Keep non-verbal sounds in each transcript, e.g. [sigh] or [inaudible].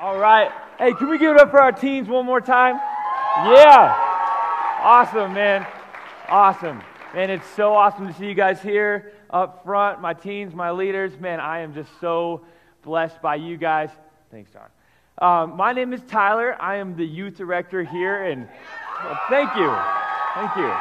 All right. Hey, can we give it up for our teens one more time? Yeah. Awesome, man. Awesome. Man, it's so awesome to see you guys here up front, my teens, my leaders. Man, I am just so blessed by you guys. Thanks, John. Um, my name is Tyler. I am the youth director here, and well, thank you. Thank you.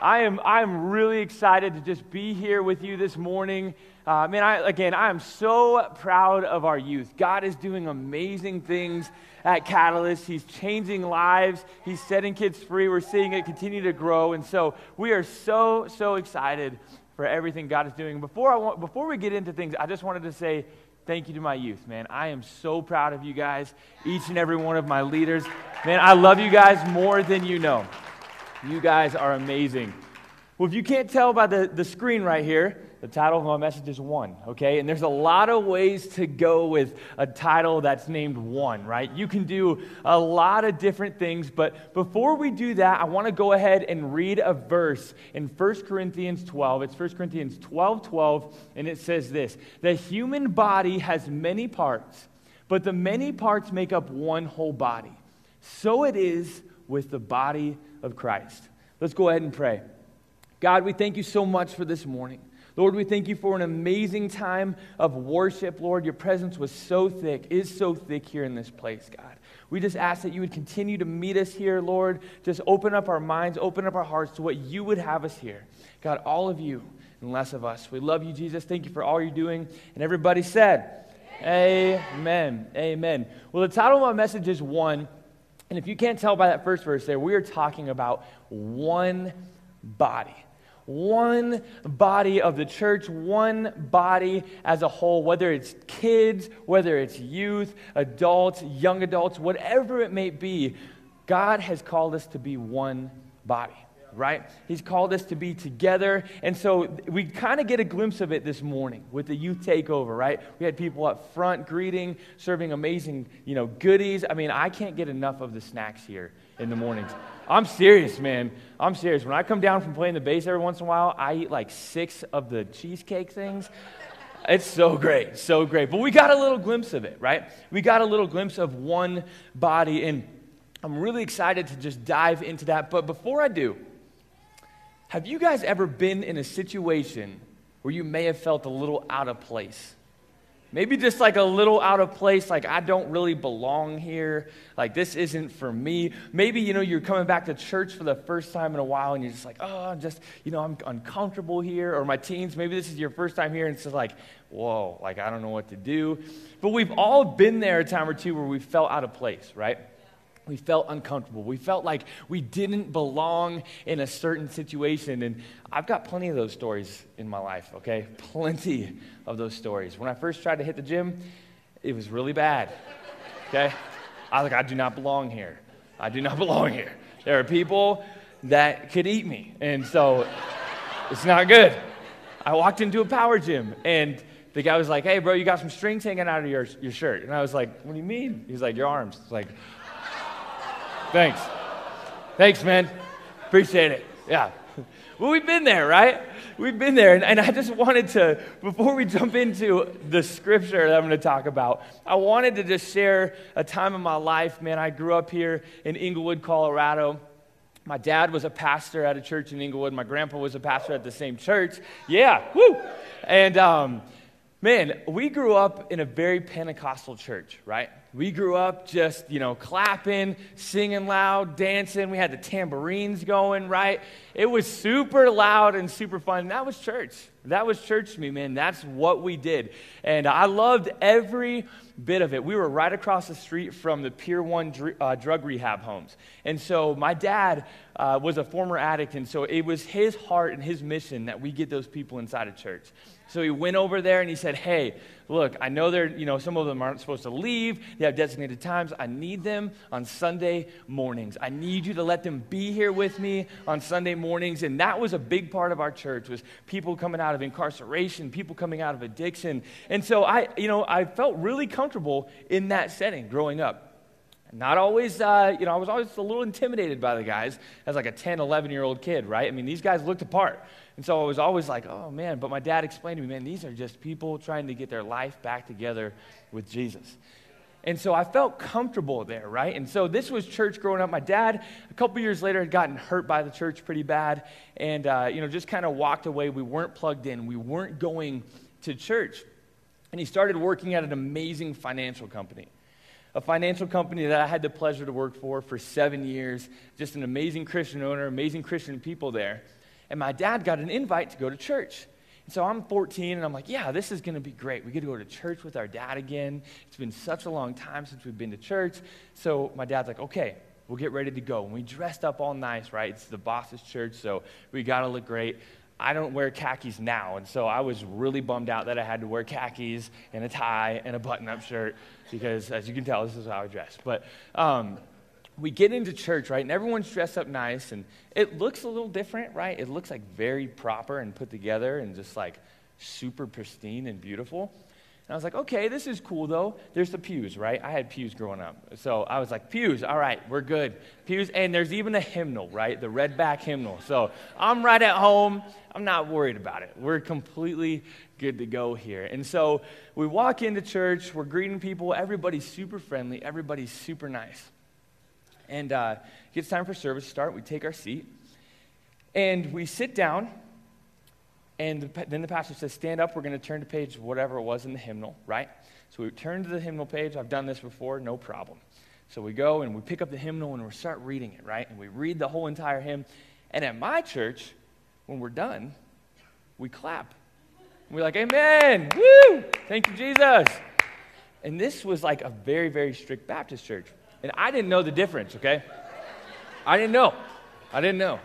I am, I am really excited to just be here with you this morning. Uh, man, I, again, I am so proud of our youth. God is doing amazing things at Catalyst. He's changing lives, He's setting kids free. We're seeing it continue to grow. And so we are so, so excited for everything God is doing. Before, I want, before we get into things, I just wanted to say thank you to my youth, man. I am so proud of you guys, each and every one of my leaders. Man, I love you guys more than you know. You guys are amazing. Well, if you can't tell by the, the screen right here, the title of my message is One, okay? And there's a lot of ways to go with a title that's named One, right? You can do a lot of different things, but before we do that, I want to go ahead and read a verse in 1 Corinthians 12. It's 1 Corinthians 12 12, and it says this The human body has many parts, but the many parts make up one whole body. So it is with the body of Christ. Let's go ahead and pray. God, we thank you so much for this morning. Lord, we thank you for an amazing time of worship. Lord, your presence was so thick, is so thick here in this place, God. We just ask that you would continue to meet us here, Lord. Just open up our minds, open up our hearts to what you would have us here. God, all of you and less of us. We love you, Jesus. Thank you for all you're doing. And everybody said, Amen. Amen. Well, the title of my message is One. And if you can't tell by that first verse there, we are talking about one body one body of the church, one body as a whole, whether it's kids, whether it's youth, adults, young adults, whatever it may be, God has called us to be one body, right? He's called us to be together. And so we kind of get a glimpse of it this morning with the youth takeover, right? We had people up front greeting, serving amazing, you know, goodies. I mean, I can't get enough of the snacks here in the mornings. I'm serious, man. I'm serious. When I come down from playing the bass every once in a while, I eat like six of the cheesecake things. It's so great, so great. But we got a little glimpse of it, right? We got a little glimpse of one body, and I'm really excited to just dive into that. But before I do, have you guys ever been in a situation where you may have felt a little out of place? Maybe just like a little out of place, like I don't really belong here. Like this isn't for me. Maybe, you know, you're coming back to church for the first time in a while and you're just like, oh, I'm just, you know, I'm uncomfortable here. Or my teens, maybe this is your first time here and it's just like, whoa, like I don't know what to do. But we've all been there a time or two where we felt out of place, right? We felt uncomfortable. We felt like we didn't belong in a certain situation. And I've got plenty of those stories in my life, okay? [laughs] Plenty of those stories. When I first tried to hit the gym, it was really bad, okay? I was like, I do not belong here. I do not [laughs] belong here. There are people that could eat me. And so [laughs] it's not good. I walked into a power gym and the guy was like, hey, bro, you got some strings hanging out of your, your shirt. And I was like, what do you mean? He's like, your arms. It's like, Thanks. Thanks, man. Appreciate it. Yeah. Well, we've been there, right? We've been there. And, and, I just wanted to, before we jump into the scripture that I'm going to talk about, I wanted to just share a time in my life. Man, I grew up here in Englewood, Colorado. My dad was a pastor at a church in Englewood. My grandpa was a pastor at the same church. Yeah, woo! And um, man, we grew up in a very Pentecostal church, right? We grew up just, you know, clapping, singing loud, dancing. We had the tambourines going, right? It was super loud and super fun. That was church. That was church to me, man. That's what we did. And I loved every bit of it. We were right across the street from the Pier 1 uh, drug rehab homes. And so my dad uh, was a former addict, and so it was his heart and his mission that we get those people inside of church. So he went over there and he said, Hey, look, I know they're, you know, some of them aren't supposed to leave. They have designated times. I need them on Sunday mornings. I need you to let them be here with me on Sunday mornings. And that was a big part of our church was people coming out of incarceration, people coming out of addiction. And so I, you know, I felt really comfortable in that setting growing up. Not always, uh, you know, I was always a little intimidated by the guys as like a 10, 11 year old kid, right? I mean, these guys looked apart. And so I was always like, oh man, but my dad explained to me, man, these are just people trying to get their life back together with Jesus. And so I felt comfortable there, right? And so this was church growing up. My dad, a couple years later, had gotten hurt by the church pretty bad and, uh, you know, just kind of walked away. We weren't plugged in, we weren't going to church. And he started working at an amazing financial company a financial company that I had the pleasure to work for for seven years. Just an amazing Christian owner, amazing Christian people there. And my dad got an invite to go to church. And so I'm 14 and I'm like, yeah, this is going to be great. We get to go to church with our dad again. It's been such a long time since we've been to church. So my dad's like, okay, we'll get ready to go. And we dressed up all nice, right? It's the boss's church, so we got to look great. I don't wear khakis now, and so I was really bummed out that I had to wear khakis and a tie and a button up shirt because, as you can tell, this is how I dress. But um, we get into church, right, and everyone's dressed up nice, and it looks a little different, right? It looks like very proper and put together and just like super pristine and beautiful. And I was like, okay, this is cool though. There's the pews, right? I had pews growing up. So I was like, pews, all right, we're good. Pews, and there's even a hymnal, right? The red back hymnal. So I'm right at home. I'm not worried about it. We're completely good to go here. And so we walk into church, we're greeting people. Everybody's super friendly, everybody's super nice. And uh, it gets time for service to start. We take our seat, and we sit down and then the pastor says, Stand up, we're going to turn to page whatever it was in the hymnal, right? So we turn to the hymnal page. I've done this before, no problem. So we go and we pick up the hymnal and we start reading it, right? And we read the whole entire hymn. And at my church, when we're done, we clap. And we're like, Amen! Woo! Thank you, Jesus! And this was like a very, very strict Baptist church. And I didn't know the difference, okay? I didn't know. I didn't know.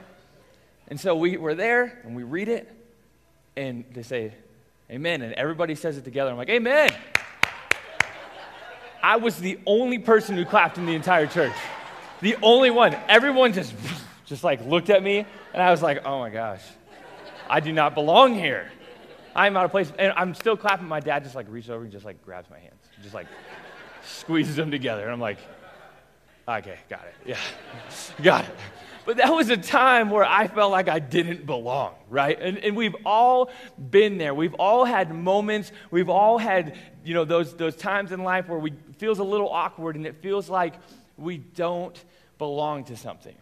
And so we were there and we read it and they say, Amen. And everybody says it together. I'm like, Amen. I was the only person who clapped in the entire church. The only one. Everyone just, just like looked at me, and I was like, oh my gosh, I do not belong here. I'm out of place. And I'm still clapping. My dad just like reaches over and just like grabs my hands, just like squeezes them together. And I'm like, okay, got it. Yeah, [laughs] got it. But that was a time where I felt like I didn't belong, right? And, and we've all been there. We've all had moments. We've all had, you know, those, those times in life where we feels a little awkward and it feels like we don't belong to something.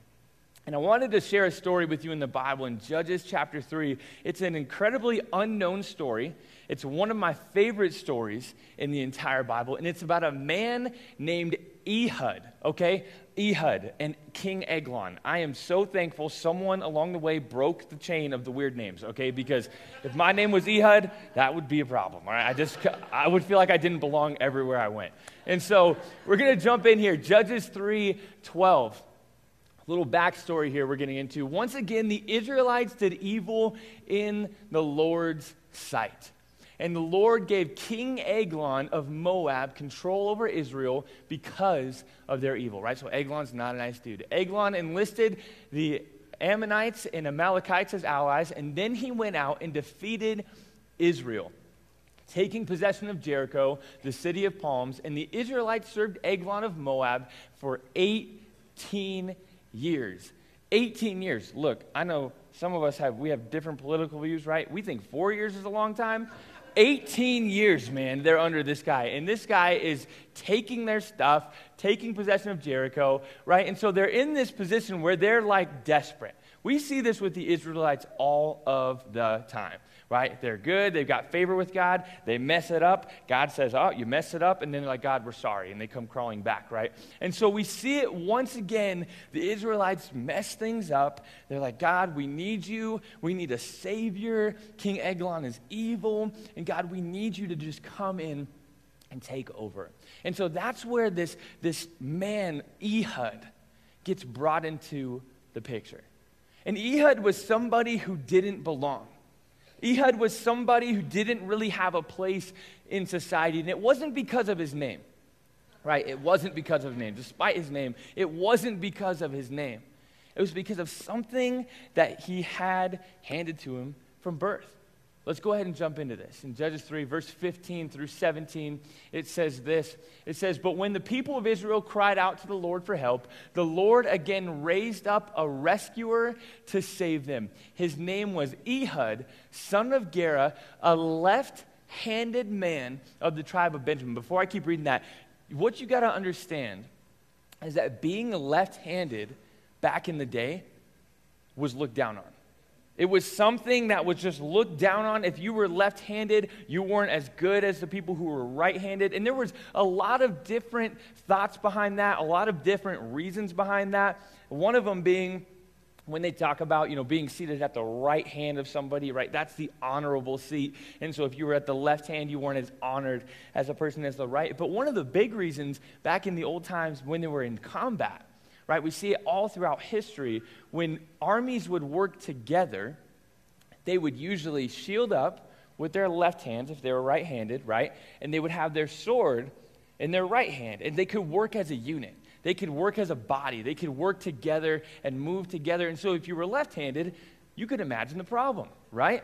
And I wanted to share a story with you in the Bible in Judges chapter 3. It's an incredibly unknown story. It's one of my favorite stories in the entire Bible, and it's about a man named Ehud, okay? Ehud and King Eglon. I am so thankful someone along the way broke the chain of the weird names, okay? Because if my name was Ehud, that would be a problem, all right? I just, I would feel like I didn't belong everywhere I went. And so we're to jump in here. Judges 3 12. A little backstory here we're getting into. Once again, the Israelites did evil in the Lord's sight. And the Lord gave King Eglon of Moab control over Israel because of their evil, right? So Eglon's not a nice dude. Eglon enlisted the Ammonites and Amalekites as allies, and then he went out and defeated Israel, taking possession of Jericho, the city of palms, and the Israelites served Eglon of Moab for 18 years. 18 years. Look, I know some of us have we have different political views, right? We think 4 years is a long time. 18 years, man, they're under this guy. And this guy is taking their stuff, taking possession of Jericho, right? And so they're in this position where they're like desperate. We see this with the Israelites all of the time right? They're good. They've got favor with God. They mess it up. God says, Oh, you mess it up. And then they're like, God, we're sorry. And they come crawling back, right? And so we see it once again. The Israelites mess things up. They're like, God, we need you. We need a savior. King Eglon is evil. And God, we need you to just come in and take over. And so that's where this, this man, Ehud, gets brought into the picture. And Ehud was somebody who didn't belong. Ehud was somebody who didn't really have a place in society, and it wasn't because of his name, right? It wasn't because of his name. Despite his name, it wasn't because of his name. It was because of something that he had handed to him from birth. Let's go ahead and jump into this. In Judges 3, verse 15 through 17, it says this It says, But when the people of Israel cried out to the Lord for help, the Lord again raised up a rescuer to save them. His name was Ehud, son of Gera, a left handed man of the tribe of Benjamin. Before I keep reading that, what you got to understand is that being left handed back in the day was looked down on. It was something that was just looked down on. If you were left handed, you weren't as good as the people who were right handed. And there was a lot of different thoughts behind that, a lot of different reasons behind that. One of them being when they talk about you know being seated at the right hand of somebody right that's the honorable seat and so if you were at the left hand you weren't as honored as a person as the right but one of the big reasons back in the old times when they were in combat right? We see it all throughout history. When armies would work together, they would usually shield up with their left hands if they were right handed, right? And they would have their sword in their right hand. And they could work as a unit. They could work as a body. They could work together and move together. And so if you were left handed, you could imagine the problem, right?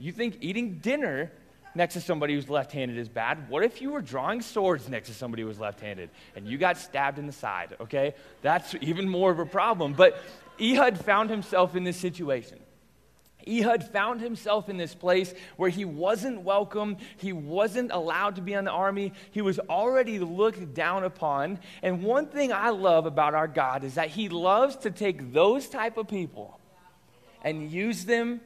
You think eating dinner next to somebody who's left handed is bad. What if you were drawing swords next to somebody who was left handed and you got stabbed in the side? Okay? That's even more of a problem. But Ehud found himself in this situation. Ehud found himself in this place where he wasn't welcome. He wasn't allowed to be on the army. He was already looked down upon. And one thing I love about our God is that he loves to take those type of people and use them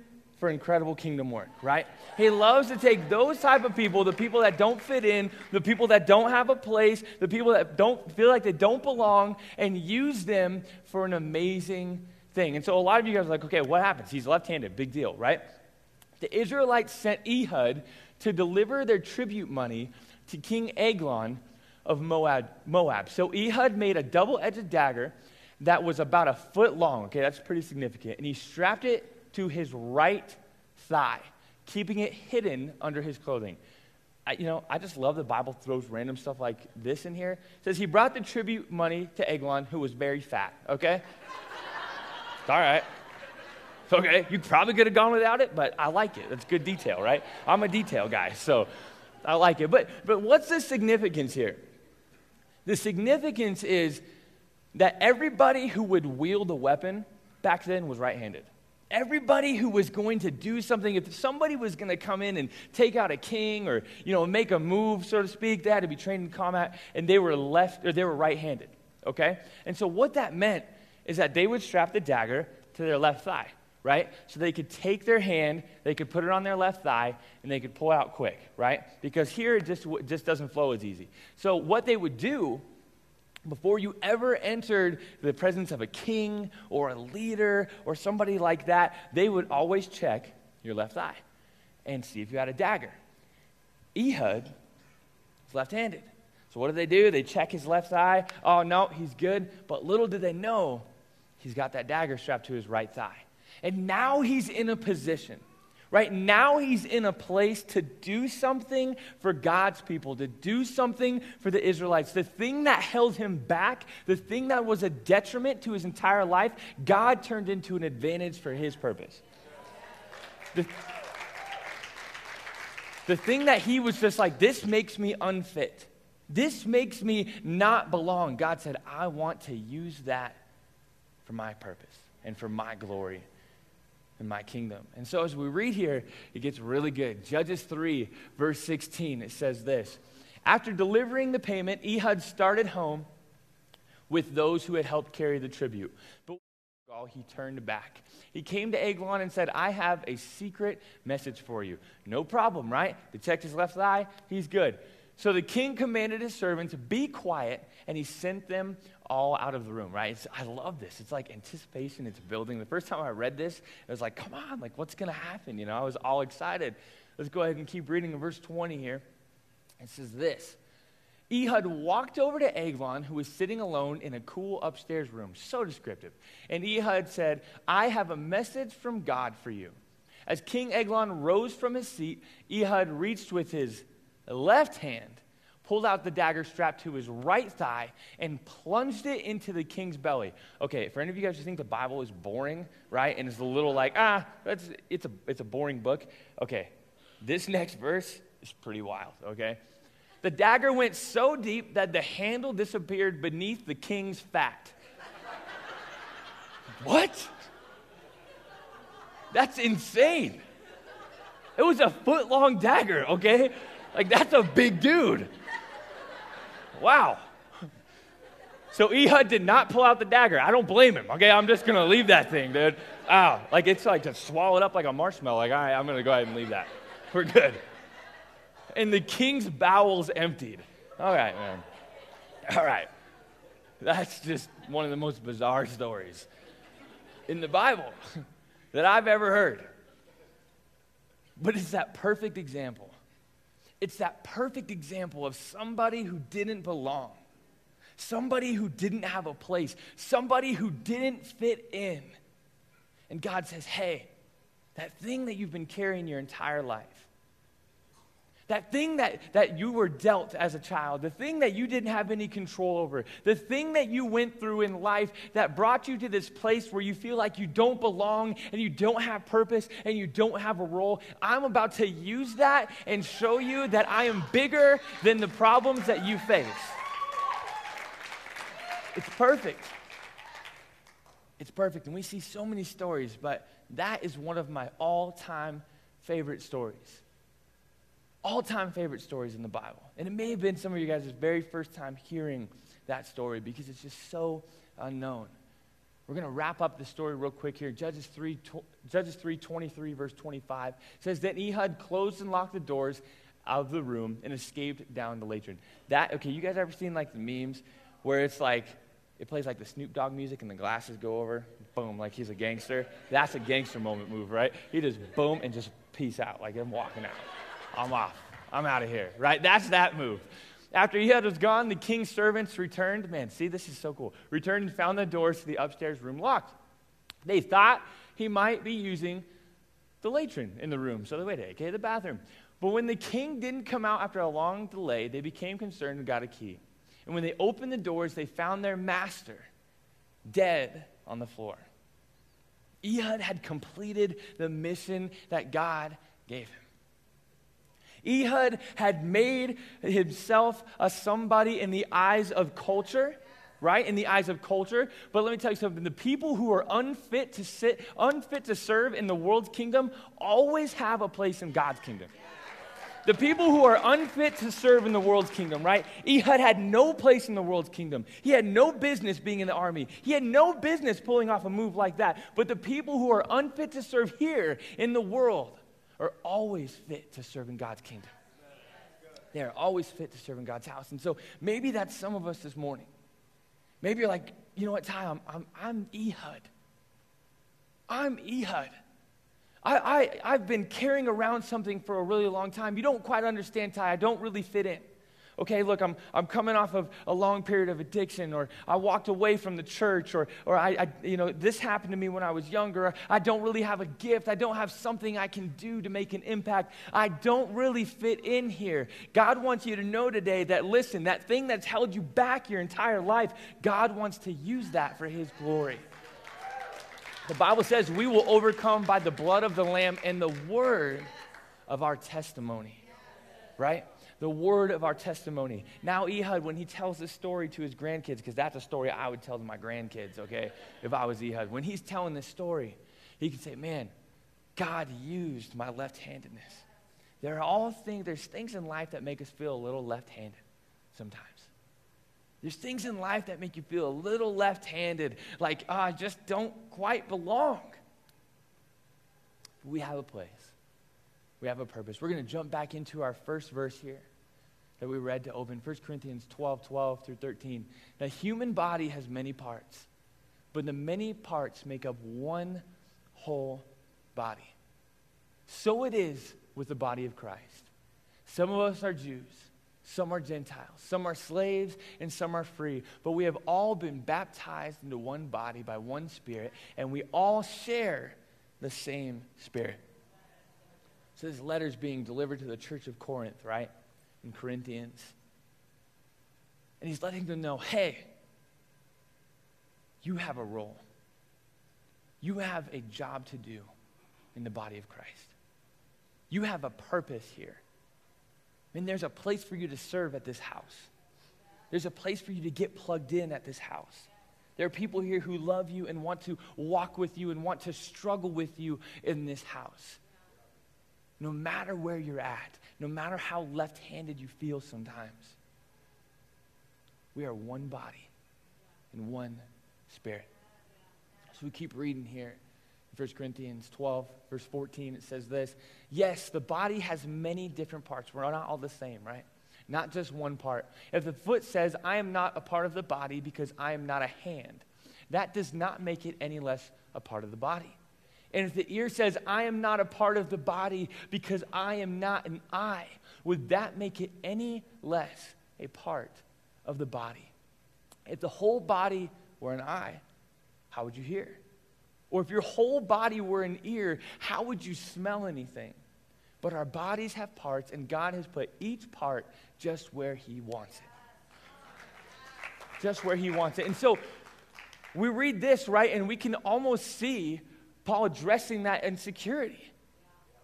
for incredible kingdom work, right? He loves to take those type of people, the people that don't fit in, the people that don't have a place, the people that don't feel like they don't belong, and use them for an amazing thing. And so a lot of you guys are like, okay, what happens? He's left-handed, big deal, right? The Israelites sent Ehud to deliver their tribute money to King Eglon of Moab. Moab. So Ehud made a double-edged dagger that was about a foot long. Okay, that's pretty significant. And he strapped it to his right thigh, keeping it hidden under his clothing. I, you know, I just love the Bible throws random stuff like this in here. It says he brought the tribute money to Eglon, who was very fat. Okay, all right. Okay, you probably could have gone without it, but I like it. That's good detail, right? I'm a detail guy, so I like it. But but what's the significance here? The significance is that everybody who would wield a weapon back then was right-handed. Everybody who was going to do something, if somebody was going to come in and take out a king or, you know, make a move, so to speak, they had to be trained in combat, and they were left, or they were right-handed, okay? And so what that meant is that they would strap the dagger to their left thigh, right? So they could take their hand, they could put it on their left thigh, and they could pull out quick, right? Because here it just, just doesn't flow as easy. So what they would do before you ever entered the presence of a king or a leader or somebody like that, they would always check your left eye and see if you had a dagger. Ehud is left handed. So what do they do? They check his left eye. Oh, no, he's good. But little did they know, he's got that dagger strapped to his right thigh. And now he's in a position Right now, he's in a place to do something for God's people, to do something for the Israelites. The thing that held him back, the thing that was a detriment to his entire life, God turned into an advantage for his purpose. The, the thing that he was just like, this makes me unfit. This makes me not belong. God said, I want to use that for my purpose and for my glory in my kingdom. And so as we read here, it gets really good. Judges 3, verse 16, it says this After delivering the payment, Ehud started home with those who had helped carry the tribute. But he turned back. He came to Eglon and said, I have a secret message for you. No problem, right? They checked his left eye, he's good. So the king commanded his servants be quiet, and he sent them all out of the room, right? It's, I love this. It's like anticipation, it's building. The first time I read this, it was like, come on, like what's going to happen? You know, I was all excited. Let's go ahead and keep reading in verse 20 here. It says this Ehud walked over to Eglon, who was sitting alone in a cool upstairs room. So descriptive. And Ehud said, I have a message from God for you. As King Eglon rose from his seat, Ehud reached with his left hand pulled out the dagger strapped to his right thigh, and plunged it into the king's belly. Okay, for any of you guys who think the Bible is boring, right, and is a little like, ah, that's, it's, a, it's a boring book, okay, This [laughs] next verse is pretty wild, okay? The dagger went so deep that the handle disappeared beneath the king's fat. [laughs] what? That's insane. It was a foot long dagger, okay? Like, that's a big dude. Wow. So Ehud did not pull out the dagger. I don't blame him, okay? I'm just gonna leave that thing, dude. Wow. Like, it's like to swallow it up like a marshmallow. Like, all right, I'm gonna go ahead and leave that. We're good. And the king's bowels emptied. All right, man. All right. That's just one of the most bizarre stories in the Bible [laughs] that I've ever heard. But it's that perfect example. It's that perfect example of somebody who didn't belong, somebody who didn't have a place, somebody who didn't fit in. And God says, hey, that thing that you've been carrying your entire life, that thing that, that you were dealt as a child, the thing that you didn't have any control over, the thing that you went through in life that brought you to this place where you feel like you don't belong and you don't have purpose and you don't have a role, I'm about to use that and show you that I am bigger than the problems that you face. It's perfect. It's perfect. And we see so many stories, but that is one of my all time favorite stories all time favorite stories in the Bible. And it may have been some of you guys' very first time hearing that story because it's just so unknown. We're going to wrap up the story real quick here. Judges 3, Judges 3 23, verse 25 says that Ehud closed and locked the doors of the room and escaped down the latrine. That, okay, you guys ever seen like the memes where it's like, it plays like the Snoop Dogg music and the glasses go over, boom, like he's a gangster? That's a gangster moment move, right? He just boom and just peace out, like I'm walking out. I'm off. I'm out of here, right? That's that move. After Ehud was gone, the king's servants returned. Man, see, this is so cool. Returned and found the doors to the upstairs room locked. They thought he might be using the latrine in the room, so they waited, okay, the bathroom. But when the king didn't come out after a long delay, they became concerned and got a key. And when they opened the doors, they found their master dead on the floor. Ehud had completed the mission that God gave him. Ehud had made himself a somebody in the eyes of culture, right? In the eyes of culture. But let me tell you something the people who are unfit to sit, unfit to serve in the world's kingdom always have a place in God's kingdom. The people who are unfit to serve in the world's kingdom, right? Ehud had no place in the world's kingdom. He had no business being in the army. He had no business pulling off a move like that. But the people who are unfit to serve here in the world are always fit to serve in God's kingdom. They are always fit to serve in God's house. And so maybe that's some of us this morning. Maybe you're like, you know what, Ty, I'm, I'm, I'm Ehud. I'm Ehud. I, I, I've been carrying around something for a really long time. You don't quite understand, Ty. I don't really fit in okay, look, I'm, I'm coming off of a long period of addiction, or I walked away from the church, or, or I, I, you know, this happened to me when I was younger. I don't really have a gift. I don't have something I can do to make an impact. I don't really fit in here. God wants you to know today that, listen, that thing that's held you back your entire life, God wants to use that for His glory. The Bible says we will overcome by the blood of the Lamb and the word of our testimony, right? The word of our testimony. Now, Ehud, when he tells this story to his grandkids, because that's a story I would tell to my grandkids, okay, if I was Ehud, when he's telling this story, he can say, Man, God used my left handedness. There are all things, there's things in life that make us feel a little left handed sometimes. There's things in life that make you feel a little left handed, like, oh, I just don't quite belong. We have a place, we have a purpose. We're going to jump back into our first verse here that we read to open 1 Corinthians 12 12 through 13. The human body has many parts, but the many parts make up one whole body. So it is with the body of Christ. Some of us are Jews, some are Gentiles, some are slaves, and some are free. But we have all been baptized into one body by one Spirit, and we all share the same Spirit. So this letter is being delivered to the church of Corinth, right? In Corinthians. And he's letting them know hey, you have a role, you have a job to do in the body of Christ. You have a purpose here. And there's a place for you to serve at this house. There's a place for you to get plugged in at this house. There are people here who love you and want to walk with you and want to struggle with you in this house. No matter where you're at, no matter how left handed you feel sometimes, we are one body and one spirit. So we keep reading here. in 1 Corinthians 12, verse 14, it says this Yes, the body has many different parts. We're not all the same, right? not just one part. If the foot says, I am not a part of the body because I am not a hand, that does not make it any less a part of the body. And if the ear says, I am not a part of the body because I am not an eye, would that make it any less a part of the body? If the whole body were an eye, how would you hear? Or if your whole body were an ear, how would you smell anything? But our bodies have parts, and God has put each part just where He wants it. Just where He wants it. And so we read this, right, and we can almost see Paul addressing that insecurity.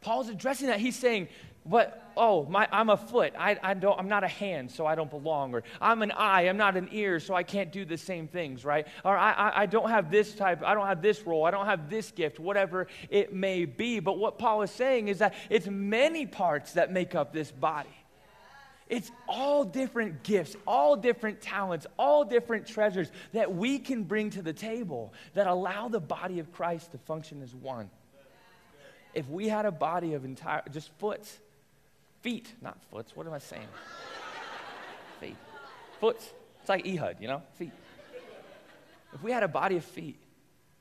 Paul's addressing that. He's saying, but oh my i'm a foot. I, I don't i'm not a hand so i don't belong or i'm an eye i'm not an ear so i can't do the same things right? Or I, I, I don't have this type i don't have this role i don't have this gift whatever it may be. But what paul is saying is that it's many parts that make up this body it's all different gifts, all different talents, all different treasures that we can bring to the table that allow the body of Christ to function as one. If we had a body of entire, just foots, Feet, not foots. What am I saying? feet. Foots. It's like Ehud, you know? Feet. If we had a body of feet,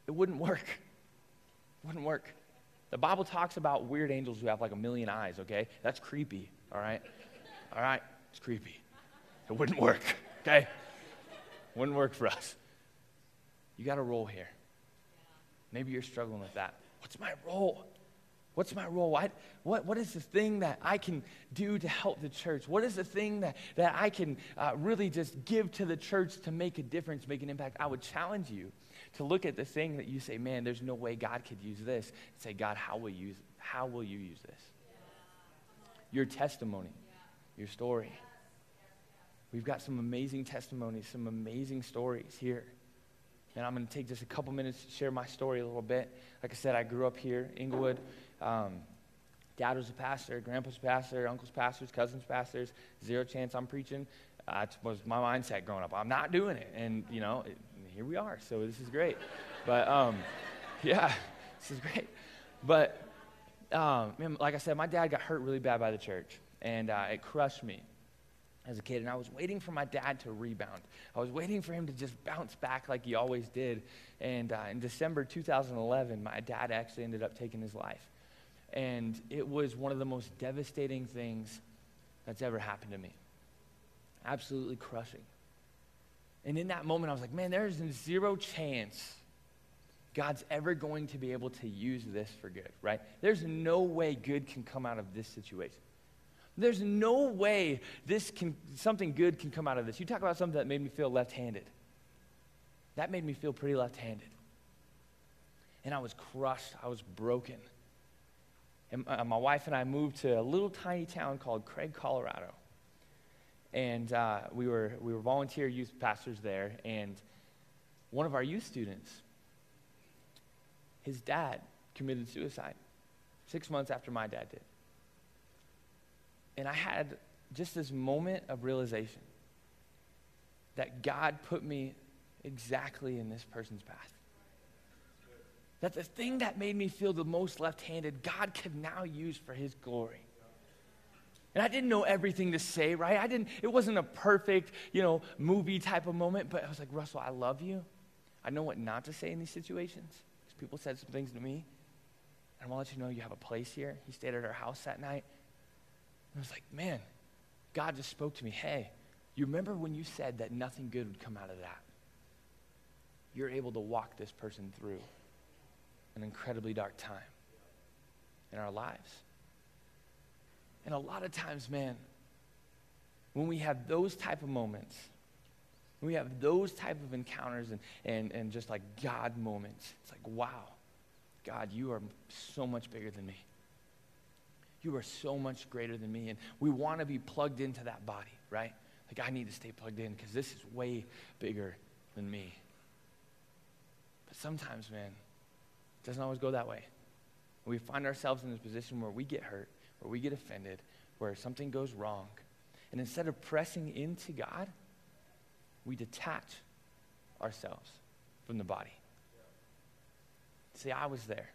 it wouldn't work. It wouldn't work. The Bible talks about weird angels who have like a million eyes, okay? That's creepy, all right? All right? It's creepy. It wouldn't work, okay? Wouldn't work for us. You got a role here. Maybe you're struggling with that. What's my role? What's my role? What, what, what is the thing that I can do to help the church? What is the thing that, that I can uh, really just give to the church to make a difference, make an impact? I would challenge you to look at the thing that you say, man, there's no way God could use this, and say, God, how will you how will you use this? Your testimony, your story. We've got some amazing testimonies, some amazing stories here. And I'm going to take just a couple minutes to share my story a little bit. Like I said, I grew up here, Englewood. Um, dad was a pastor, grandpa's a pastor, uncle's pastors, cousins pastors. Zero chance I'm preaching. That was my mindset growing up. I'm not doing it, and you know, it, here we are. So this is great. but um, [laughs] yeah, this is great. But um, man, like I said, my dad got hurt really bad by the church, and uh, it crushed me as a kid. And I was waiting for my dad to rebound. I was waiting for him to just bounce back like he always did. And uh, in December 2011, my dad actually ended up taking his life. And it was one of the most devastating things that's ever happened to me. Absolutely crushing. And in that moment, I was like, man, there's zero chance God's ever going to be able to use this for good, right? There's no way good can come out of this situation. There's no way this can, something good can come out of this. You talk about something that made me feel left handed. That made me feel pretty left handed. And I was crushed, I was broken. And my wife and I moved to a little tiny town called Craig, Colorado. And uh, we, were, we were volunteer youth pastors there. And one of our youth students, his dad committed suicide six months after my dad did. And I had just this moment of realization that God put me exactly in this person's path. That the thing that made me feel the most left handed, God could now use for his glory. And I didn't know everything to say, right? I didn't, it wasn't a perfect, you know, movie type of moment, but I was like, Russell, I love you. I know what not to say in these situations. Because people said some things to me. And I want to let you know you have a place here. He stayed at our house that night. I was like, man, God just spoke to me. Hey, you remember when you said that nothing good would come out of that? You're able to walk this person through an incredibly dark time in our lives. And a lot of times, man, when we have those type of moments, we have those type of encounters and, and, and just like God moments, it's like, wow, God, you are so much bigger than me. You are so much greater than me. And we want to be plugged into that body, right? Like, I need to stay plugged in because this is way bigger than me. But sometimes, man, it doesn't always go that way. We find ourselves in this position where we get hurt, where we get offended, where something goes wrong. And instead of pressing into God, we detach ourselves from the body. See, I was there.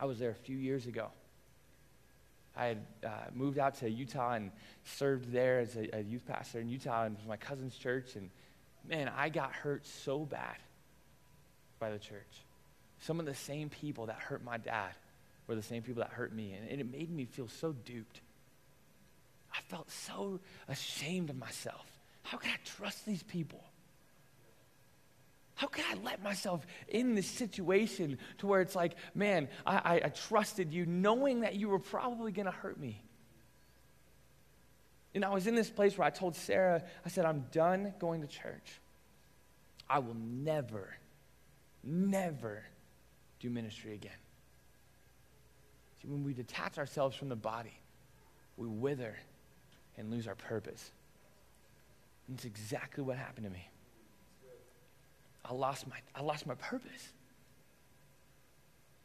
I was there a few years ago. I had uh, moved out to Utah and served there as a, a youth pastor in Utah and was my cousin's church. And man, I got hurt so bad by the church. Some of the same people that hurt my dad were the same people that hurt me. And, and it made me feel so duped. I felt so ashamed of myself. How could I trust these people? How can I let myself in this situation to where it's like, man, I, I, I trusted you knowing that you were probably going to hurt me? And I was in this place where I told Sarah, I said, I'm done going to church. I will never, never do ministry again. See, when we detach ourselves from the body, we wither and lose our purpose. And it's exactly what happened to me. I lost my, I lost my purpose.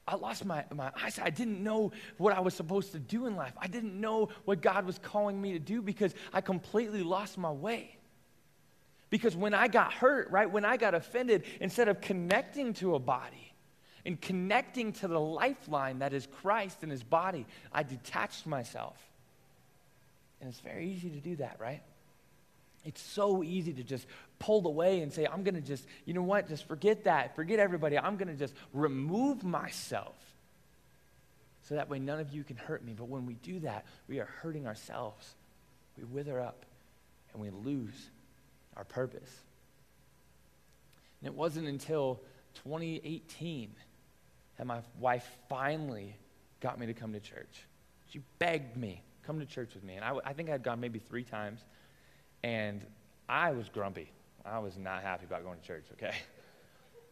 I lost my, my eyesight. I didn't know what I was supposed to do in life. I didn't know what God was calling me to do because I completely lost my way. Because when I got hurt, right, when I got offended, instead of connecting to a body and connecting to the lifeline that is Christ and his body, I detached myself. And it's very easy to do that, right? It's so easy to just pull away and say, I'm going to just, you know what, just forget that. Forget everybody. I'm going to just remove myself so that way none of you can hurt me. But when we do that, we are hurting ourselves. We wither up and we lose our purpose. And it wasn't until 2018 that my wife finally got me to come to church. She begged me, come to church with me. And I, I think I had gone maybe three times. And I was grumpy. I was not happy about going to church, okay?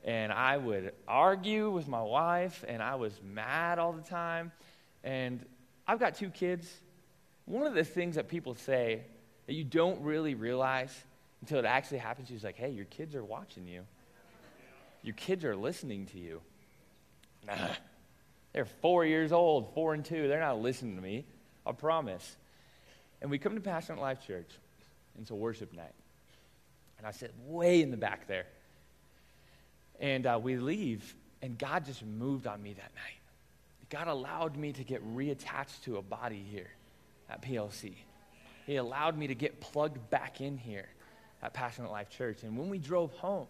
And I would argue with my wife, and I was mad all the time. And I've got two kids. One of the things that people say that you don't really realize until it actually happens is like, hey, your kids are watching you. Your kids are listening to you. Nah. They're four years old, four and two. They're not listening to me. I promise. And we come to Passionate Life Church, and it's a worship night. And I sit way in the back there. And uh, we leave, and God just moved on me that night. God allowed me to get reattached to a body here at PLC. He allowed me to get plugged back in here at Passionate Life Church. And when we drove home,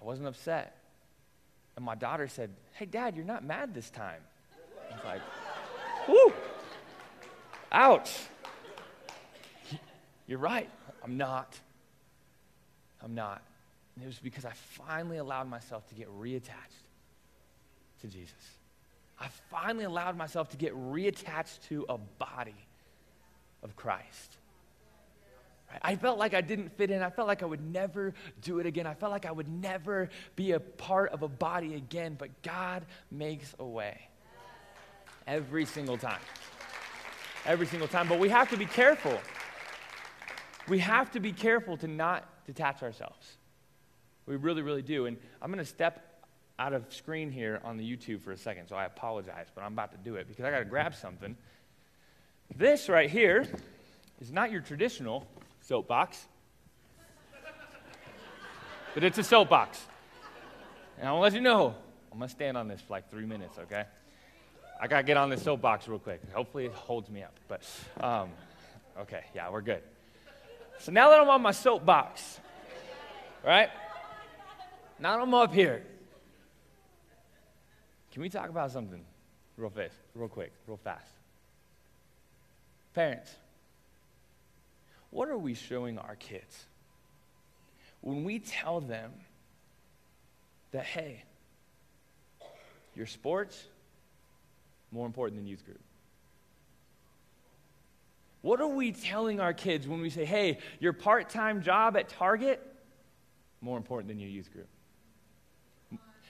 I wasn't upset. And my daughter said, Hey, Dad, you're not mad this time. I was like, Whoo! Ouch! You're right. I'm not. I'm not. And it was because I finally allowed myself to get reattached to Jesus. I finally allowed myself to get reattached to a body of Christ. I felt like I didn't fit in. I felt like I would never do it again. I felt like I would never be a part of a body again. But God makes a way every single time. Every single time. But we have to be careful. We have to be careful to not detach ourselves. We really, really do. And I'm going to step out of screen here on the YouTube for a second, so I apologize, but I'm about to do it because I got to grab something. This right here is not your traditional soapbox, but it's a soapbox. And I'll let you know, I'm going to stand on this for like three minutes, okay? I got to get on this soapbox real quick. Hopefully it holds me up. But, um, okay, yeah, we're good. So now that I'm on my soapbox, right? Now I'm up here, can we talk about something real fast, real quick, real fast? Parents, what are we showing our kids when we tell them that, hey, your sports more important than youth group? What are we telling our kids when we say, hey, your part time job at Target, more important than your youth group?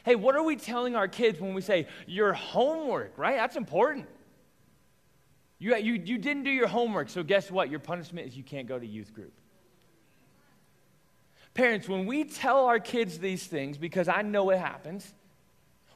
Hey, what are we telling our kids when we say, your homework, right? That's important. You, you, you didn't do your homework, so guess what? Your punishment is you can't go to youth group. Parents, when we tell our kids these things, because I know it happens,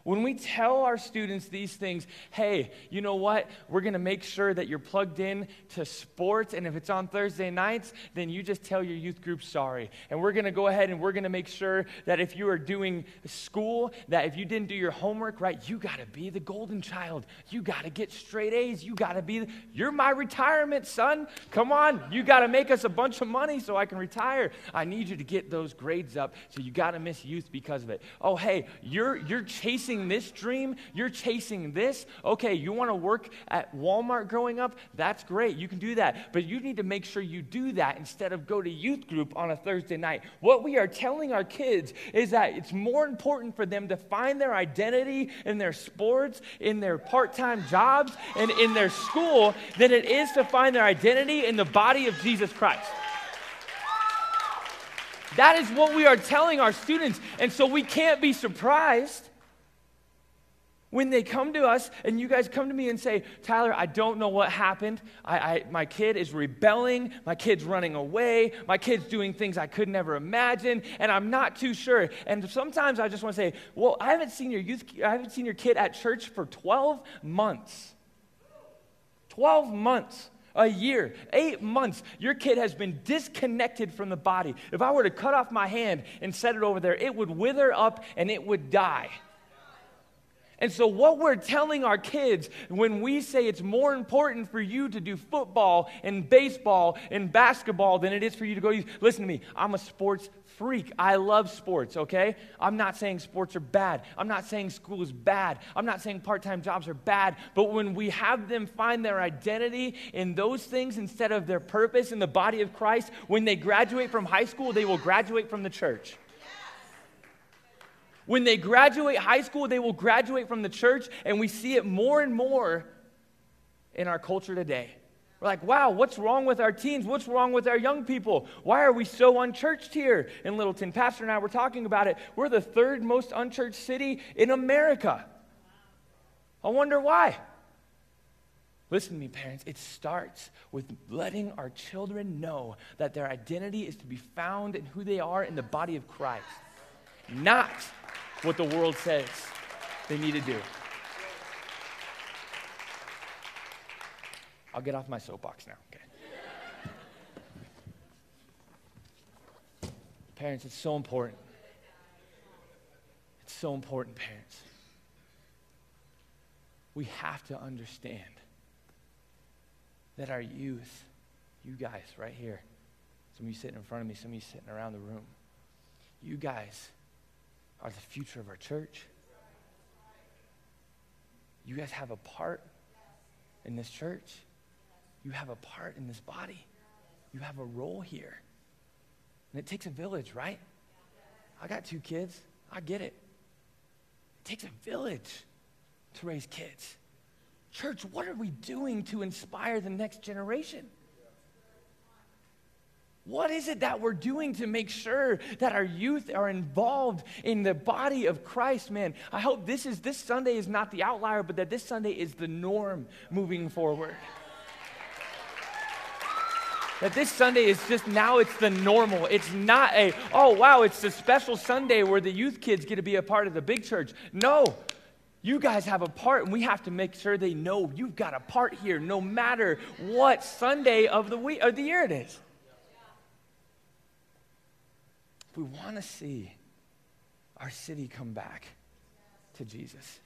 when we tell our students these things, hey, you know what? We're going to make sure that you're plugged in to sports. And if it's on Thursday nights, then you just tell your youth group sorry. And we're going to go ahead and we're going to make sure that if you are doing school, that if you didn't do your homework right, you got to be the golden child. You got to get straight A's. You got to be, the, you're my retirement, son. Come on. You got to make us a bunch of money so I can retire. I need you to get those grades up. So you got to miss youth because of it. Oh, hey, you're, you're chasing chasing this dream, you're chasing this. Okay, you want to work at Walmart growing up? That's great. You can do that. But you need to make sure you do that instead of go to youth group on a Thursday night. What we are telling our kids is that it's more important for them to find their identity in their sports, in their part time jobs, and in their school than it is to find their identity in the body of Jesus Christ. That is what we are telling our students. And so we can't be surprised when they come to us and you guys come to me and say, Tyler, I don't know what happened. I, I, my kid is rebelling. My kid's running away. My kid's doing things I could never imagine, and I'm not too sure. And sometimes I just want to say, well, I haven't seen your youth, I haven't seen your kid at church for 12 months. 12 months a year, eight months, your kid has been disconnected from the body. If I were to cut off my hand and set it over there, it would wither up and it would die. And so, what we're telling our kids when we say it's more important for you to do football and baseball and basketball than it is for you to go, listen to me, I'm a sports freak. I love sports, okay? I'm not saying sports are bad. I'm not saying school is bad. I'm not saying part time jobs are bad. But when we have them find their identity in those things instead of their purpose in the body of Christ, when they graduate from high school, they will graduate from the church. When they graduate high school, they will graduate from the church, and we see it more and more in our culture today. We're like, wow, what's wrong with our teens? What's wrong with our young people? Why are we so unchurched here in Littleton? Pastor and I were talking about it. We're the third most unchurched city in America. I wonder why. Listen to me, parents. It starts with letting our children know that their identity is to be found in who they are in the body of Christ, not what the world says they need to do. I'll get off my soapbox now. Okay. parents, it's so important. It's so important, parents. We have to understand that our youth, you guys right here, some of you sitting in front of me, some of you sitting around the room, you guys are the future of our church. You guys have a part in this church. You have a part in this body. You have a role here. And it takes a village, right? I got two kids. I get it. It takes a village to raise kids. Church, what are we doing to inspire the next generation? What is it that we're doing to make sure that our youth are involved in the body of Christ, man? I hope this is this Sunday is not the outlier, but that this Sunday is the norm moving forward. That this Sunday is just now it's the normal. It's not a, oh wow, it's the special Sunday where the youth kids get to be a part of the big church. No, you guys have a part, and we have to make sure they know you've got a part here, no matter what Sunday of the week or the year it is. If we want to see our city come back to Jesus,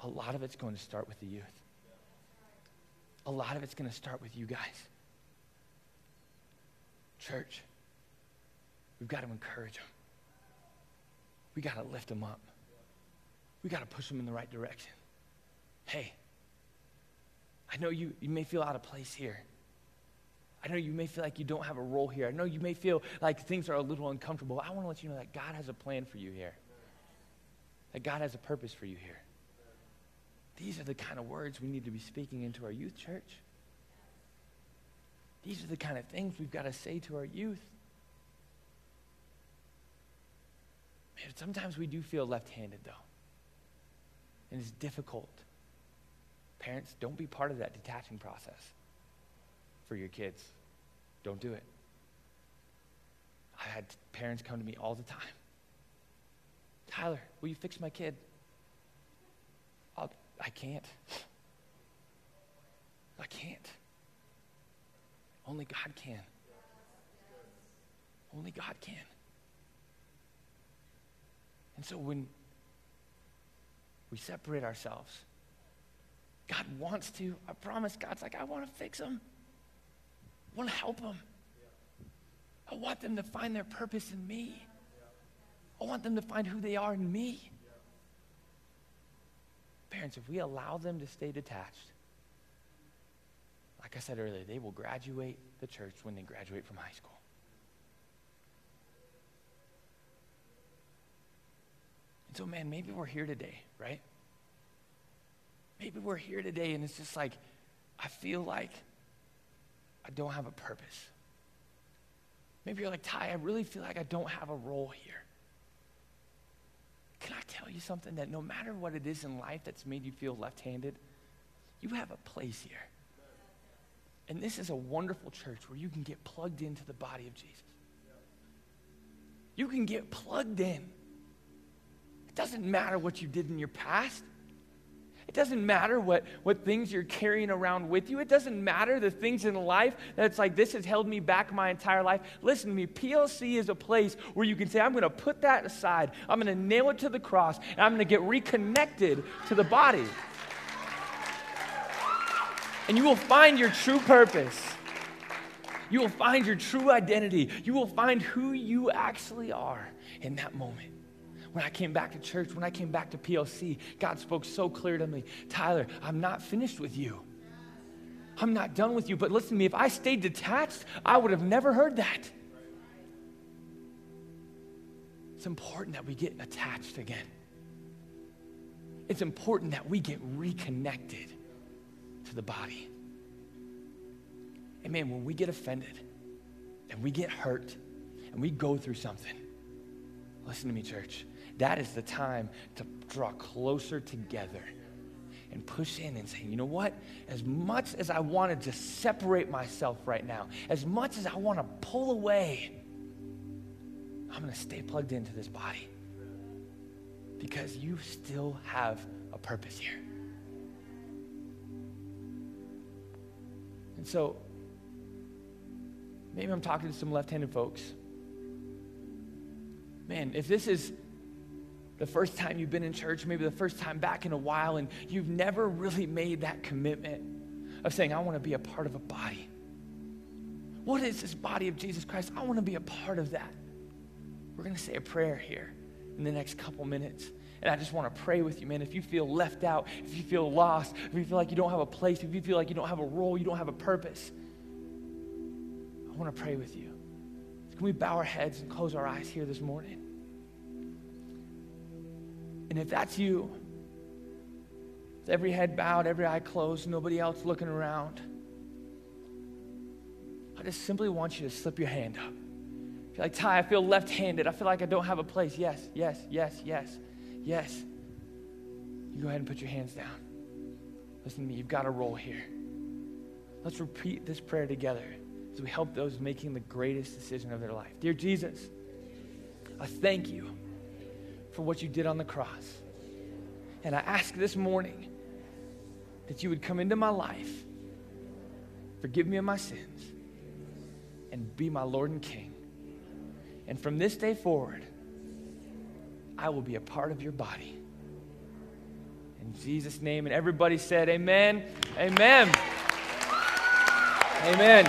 a lot of it's going to start with the youth. A lot of it's going to start with you guys. Church, we've got to encourage them. We got to lift them up. We got to push them in the right direction. Hey, I know you, you may feel out of place here. I know you may feel like you don't have a role here. I know you may feel like things are a little uncomfortable. I want to let you know that God has a plan for you here, that God has a purpose for you here. These are the kind of words we need to be speaking into our youth church. These are the kind of things we've got to say to our youth. Man, sometimes we do feel left handed, though. And it's difficult Parents, don't be part of that detaching process for your kids. Don't do it. I had parents come to me all the time. Tyler, will you fix my kid? I'll, I can't. I can't. Only God can. Only God can. And so when we separate ourselves, God wants to, I promise, God's like, I want to fix them. I want to help them. I want them to find their purpose in me. I want them to find who they are in me. Parents, if we allow them to stay detached, like I said earlier, they will graduate the church when they graduate from high school. And so, man, maybe we're here today, right? Maybe we're here today and it's just like, I feel like I don't have a purpose. Maybe you're like, Ty, I really feel like I don't have a role here. Can I tell you something that no matter what it is in life that's made you feel left handed, you have a place here. And this is a wonderful church where you can get plugged into the body of Jesus. You can get plugged in. It doesn't matter what you did in your past. It doesn't matter what, what things you're carrying around with you. It doesn't matter the things in life that's like, this has held me back my entire life. Listen to me, PLC is a place where you can say, I'm going to put that aside. I'm going to nail it to the cross, and I'm going to get reconnected to the body. And you will find your true purpose. You will find your true identity. You will find who you actually are in that moment when I came back to church, when I came back to PLC, God spoke so clear to me Tyler, I'm not finished with you. I'm not done with you. But listen to me, if I stayed detached, I would have never heard that. It's important that we get attached again. It's important that we get reconnected to the body. And man, when we get offended and we get hurt and we go through something, listen to me, church that is the time to draw closer together and push in and say, you know what? As much as I want to separate myself right now, as much as I want to pull away, I'm going to stay plugged into this body because you still have a purpose here. And so, maybe I'm talking to some left handed folks. Man, if this is the first time you've been in church, maybe the first time back in a while, and you've never really made that commitment of saying, I want to be a part of a body. What is this body of Jesus Christ? I want to be a part of that. We're going to say a prayer here in the next couple minutes. And I just want to pray with you, man. If you feel left out, if you feel lost, if you feel like you don't have a place, if you feel like you don't have a role, you don't have a purpose, I want to pray with you. Can we bow our heads and close our eyes here this morning? And if that's you, with every head bowed, every eye closed, nobody else looking around, I just simply want you to slip your hand up. If you're like, Ty, I feel left handed. I feel like I don't have a place. Yes, yes, yes, yes, yes. You go ahead and put your hands down. Listen to me, you've got a role here. Let's repeat this prayer together as we help those making the greatest decision of their life. Dear Jesus, I thank you for what you did on the cross. And I ask this morning that you would come into my life, forgive me of my sins, and be my Lord and King. And from this day forward, I will be a part of your body. In Jesus' name. And everybody said, Amen. Amen. Amen.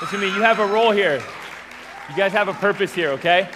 Listen to me, you have a role here. You guys have a purpose here, okay?